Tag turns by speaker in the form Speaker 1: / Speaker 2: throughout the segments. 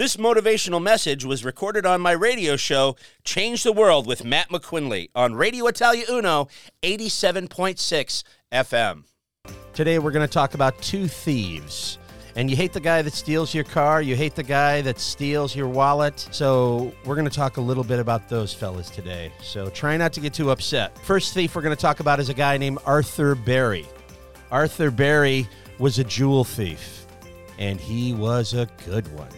Speaker 1: This motivational message was recorded on my radio show, Change the World with Matt McQuinley on Radio Italia Uno, 87.6 FM.
Speaker 2: Today we're going to talk about two thieves. And you hate the guy that steals your car, you hate the guy that steals your wallet. So we're going to talk a little bit about those fellas today. So try not to get too upset. First thief we're going to talk about is a guy named Arthur Barry. Arthur Barry was a jewel thief, and he was a good one.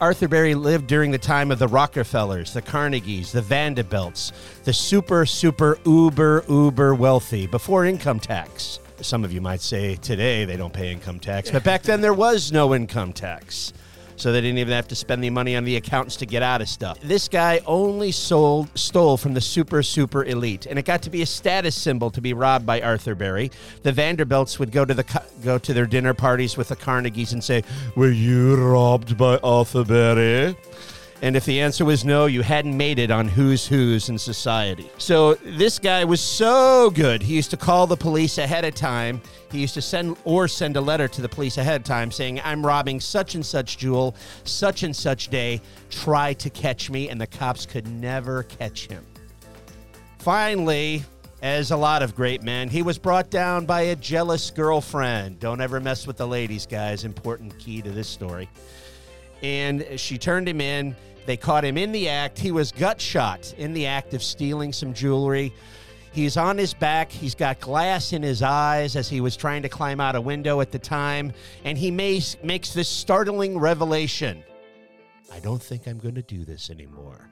Speaker 2: Arthur Barry lived during the time of the Rockefellers, the Carnegies, the Vanderbilts, the super, super, uber, uber wealthy before income tax. Some of you might say today they don't pay income tax, but back then there was no income tax. So they didn't even have to spend the money on the accountants to get out of stuff. This guy only sold stole from the super super elite, and it got to be a status symbol to be robbed by Arthur Barry. The Vanderbilts would go to the go to their dinner parties with the Carnegies and say, "Were you robbed by Arthur Barry?" And if the answer was no, you hadn't made it on who's who's in society. So this guy was so good. He used to call the police ahead of time. He used to send or send a letter to the police ahead of time saying, I'm robbing such and such jewel, such and such day. Try to catch me. And the cops could never catch him. Finally, as a lot of great men, he was brought down by a jealous girlfriend. Don't ever mess with the ladies, guys. Important key to this story. And she turned him in they caught him in the act. He was gut shot in the act of stealing some jewelry. He's on his back. He's got glass in his eyes as he was trying to climb out a window at the time. And he makes, makes this startling revelation I don't think I'm going to do this anymore.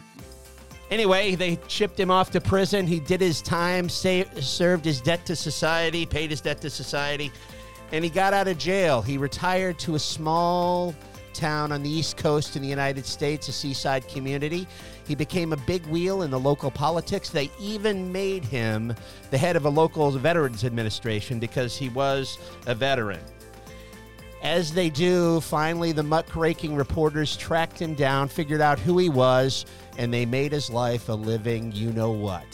Speaker 2: anyway, they shipped him off to prison. He did his time, saved, served his debt to society, paid his debt to society, and he got out of jail. He retired to a small town on the East Coast in the United States, a seaside community. He became a big wheel in the local politics. They even made him the head of a local veterans administration because he was a veteran. As they do, finally, the muckraking reporters tracked him down, figured out who he was, and they made his life a living you know what.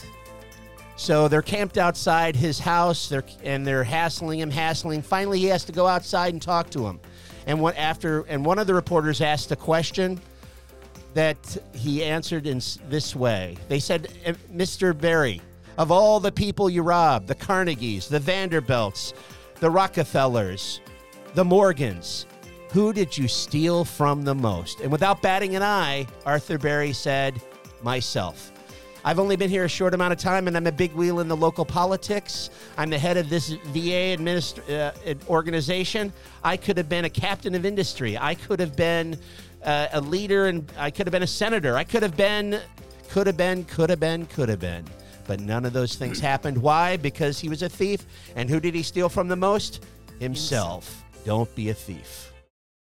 Speaker 2: So they're camped outside his house, they're, and they're hassling him, hassling. Finally, he has to go outside and talk to him. And what after and one of the reporters asked a question that he answered in this way. They said, eh, "Mr. Barry, of all the people you robbed, the Carnegies, the Vanderbilts, the Rockefellers, the Morgans, who did you steal from the most?" And without batting an eye, Arthur Barry said, "Myself." I've only been here a short amount of time, and I'm a big wheel in the local politics. I'm the head of this VA administ- uh, organization. I could have been a captain of industry. I could have been uh, a leader, and I could have been a senator. I could have been, could have been, could have been, could have been. But none of those things happened. Why? Because he was a thief. And who did he steal from the most? Himself. Himself. Don't be a thief.